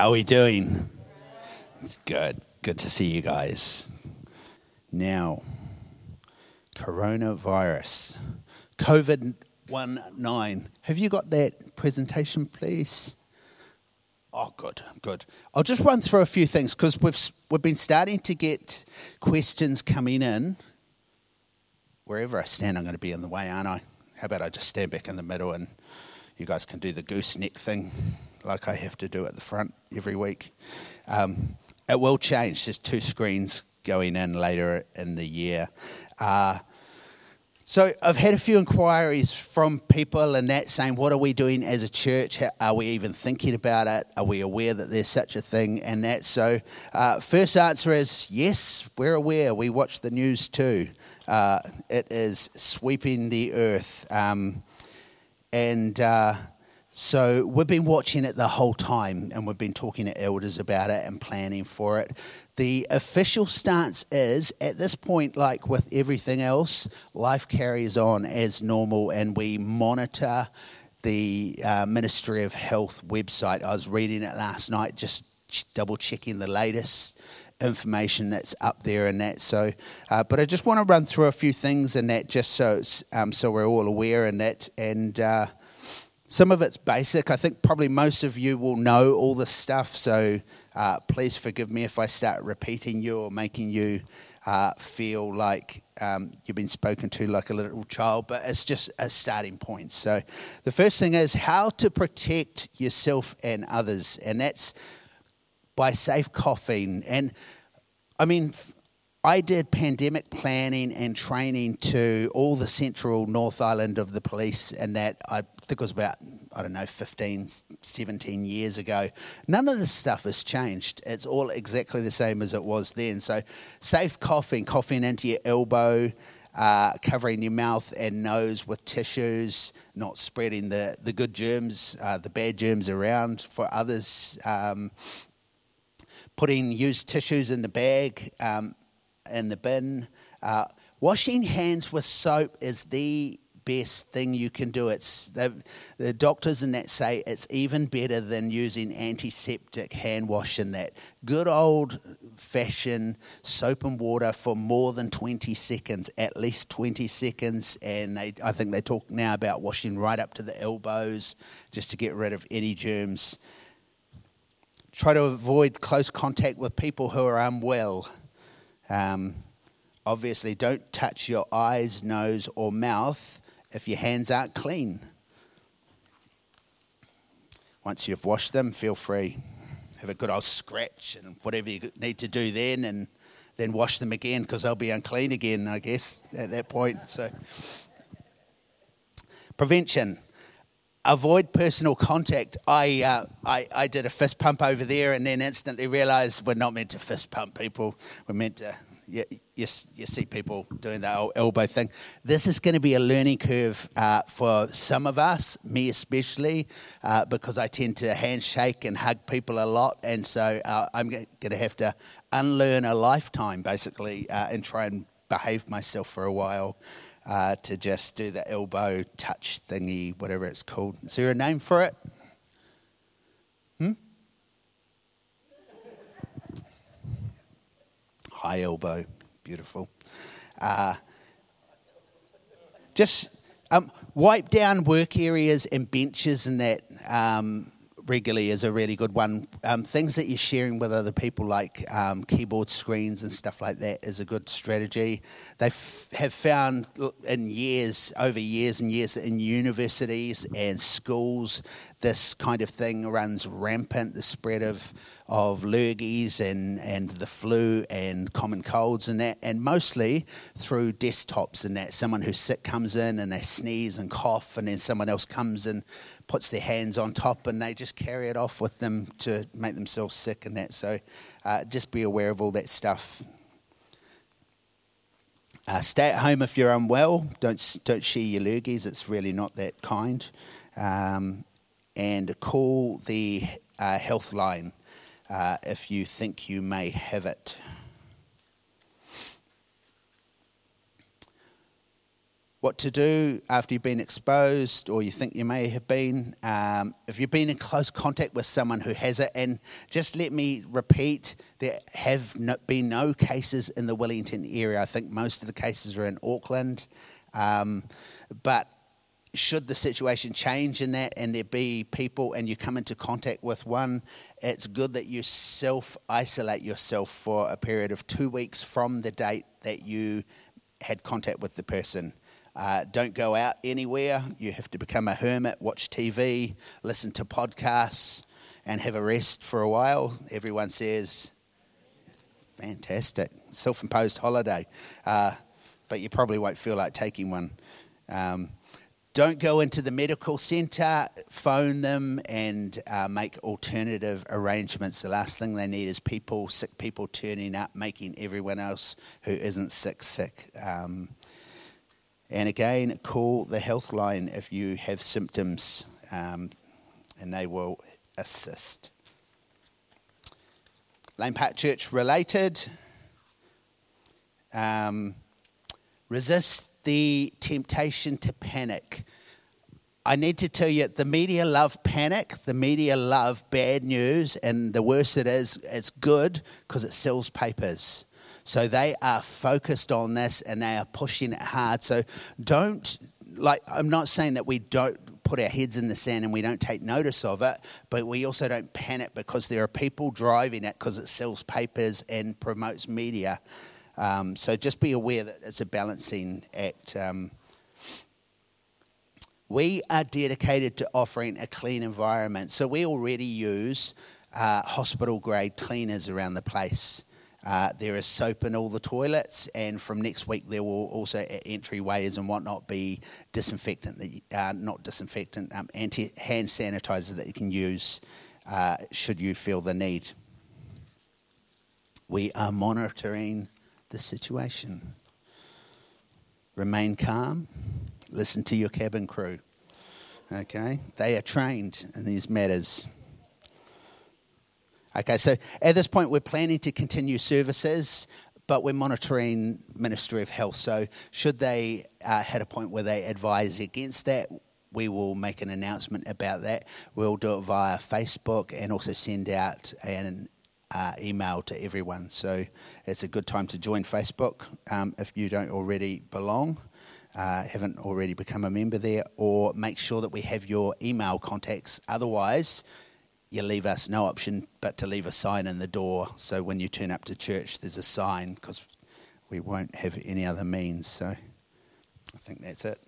How are we doing? It's good. Good to see you guys. Now, coronavirus, COVID 19. Have you got that presentation, please? Oh, good, good. I'll just run through a few things because we've, we've been starting to get questions coming in. Wherever I stand, I'm going to be in the way, aren't I? How about I just stand back in the middle and you guys can do the gooseneck thing like I have to do at the front every week. Um, it will change. There's two screens going in later in the year. Uh, so I've had a few inquiries from people and that saying, what are we doing as a church? Are we even thinking about it? Are we aware that there's such a thing and that? So uh, first answer is yes, we're aware. We watch the news too. Uh, it is sweeping the earth. Um, and uh, so we've been watching it the whole time and we've been talking to elders about it and planning for it. The official stance is at this point, like with everything else, life carries on as normal and we monitor the uh, Ministry of Health website. I was reading it last night, just double checking the latest information that's up there and that. So, uh, but I just want to run through a few things and that just so um, so we're all aware and that and. Uh, some of it's basic. I think probably most of you will know all this stuff, so uh, please forgive me if I start repeating you or making you uh, feel like um, you've been spoken to like a little child, but it's just a starting point. So, the first thing is how to protect yourself and others, and that's by safe coughing. And I mean, I did pandemic planning and training to all the central North Island of the police, and that I think it was about, I don't know, 15, 17 years ago. None of this stuff has changed. It's all exactly the same as it was then. So, safe coughing, coughing into your elbow, uh, covering your mouth and nose with tissues, not spreading the, the good germs, uh, the bad germs around for others. Um, putting used tissues in the bag. Um, in the bin. Uh, washing hands with soap is the best thing you can do. It's the, the doctors in that say it's even better than using antiseptic hand wash in that. Good old fashioned soap and water for more than 20 seconds, at least 20 seconds. And they, I think they talk now about washing right up to the elbows just to get rid of any germs. Try to avoid close contact with people who are unwell. Um, obviously, don't touch your eyes, nose, or mouth if your hands aren't clean. Once you've washed them, feel free. Have a good old scratch and whatever you need to do then, and then wash them again because they'll be unclean again, I guess, at that point. So, prevention avoid personal contact. I, uh, I, I did a fist pump over there and then instantly realized we're not meant to fist pump people. We're meant to, you, you, you see people doing that elbow thing. This is going to be a learning curve uh, for some of us, me especially, uh, because I tend to handshake and hug people a lot. And so uh, I'm going to have to unlearn a lifetime basically uh, and try and behave myself for a while uh, to just do the elbow touch thingy, whatever it's called. Is there a name for it? Hmm? High elbow, beautiful. Uh, just um, wipe down work areas and benches and that. Um, regularly is a really good one. Um, things that you're sharing with other people, like um, keyboard screens and stuff like that, is a good strategy. They f- have found in years, over years and years, in universities and schools, this kind of thing runs rampant. The spread of of lurgies and, and the flu and common colds and that, and mostly through desktops and that. Someone who's sick comes in and they sneeze and cough, and then someone else comes and puts their hands on top and they just carry it off with them to make themselves sick and that. So uh, just be aware of all that stuff. Uh, stay at home if you're unwell. Don't don't share your lurgies. It's really not that kind. Um, and call the uh, health line uh, if you think you may have it. What to do after you've been exposed or you think you may have been. Um, if you've been in close contact with someone who has it, and just let me repeat, there have no, been no cases in the Wellington area. I think most of the cases are in Auckland. Um, but should the situation change in that and there be people and you come into contact with one, it's good that you self isolate yourself for a period of two weeks from the date that you had contact with the person. Uh, don't go out anywhere. You have to become a hermit, watch TV, listen to podcasts, and have a rest for a while. Everyone says, fantastic, self imposed holiday. Uh, but you probably won't feel like taking one. Um, don't go into the medical centre, phone them, and uh, make alternative arrangements. The last thing they need is people, sick people turning up, making everyone else who isn't sick sick. Um, and again, call the health line if you have symptoms, um, and they will assist. Lane Park Church related. Um, resist the temptation to panic. I need to tell you, the media love panic. The media love bad news, and the worse it is, it's good because it sells papers. So they are focused on this and they are pushing it hard. So don't, like, I'm not saying that we don't put our heads in the sand and we don't take notice of it, but we also don't panic because there are people driving it because it sells papers and promotes media. Um, so just be aware that it's a balancing act. Um, we are dedicated to offering a clean environment. So we already use uh, hospital grade cleaners around the place. Uh, there is soap in all the toilets, and from next week there will also at entryways and whatnot be disinfectant, that, uh, not disinfectant, um, anti hand sanitizer that you can use uh, should you feel the need. We are monitoring the situation. Remain calm. Listen to your cabin crew. Okay, they are trained in these matters. Okay, so at this point, we're planning to continue services, but we're monitoring Ministry of Health. So, should they uh, hit a point where they advise against that, we will make an announcement about that. We'll do it via Facebook and also send out an uh, email to everyone. So, it's a good time to join Facebook um, if you don't already belong. Uh, haven't already become a member there, or make sure that we have your email contacts. Otherwise, you leave us no option but to leave a sign in the door. So when you turn up to church, there's a sign because we won't have any other means. So I think that's it.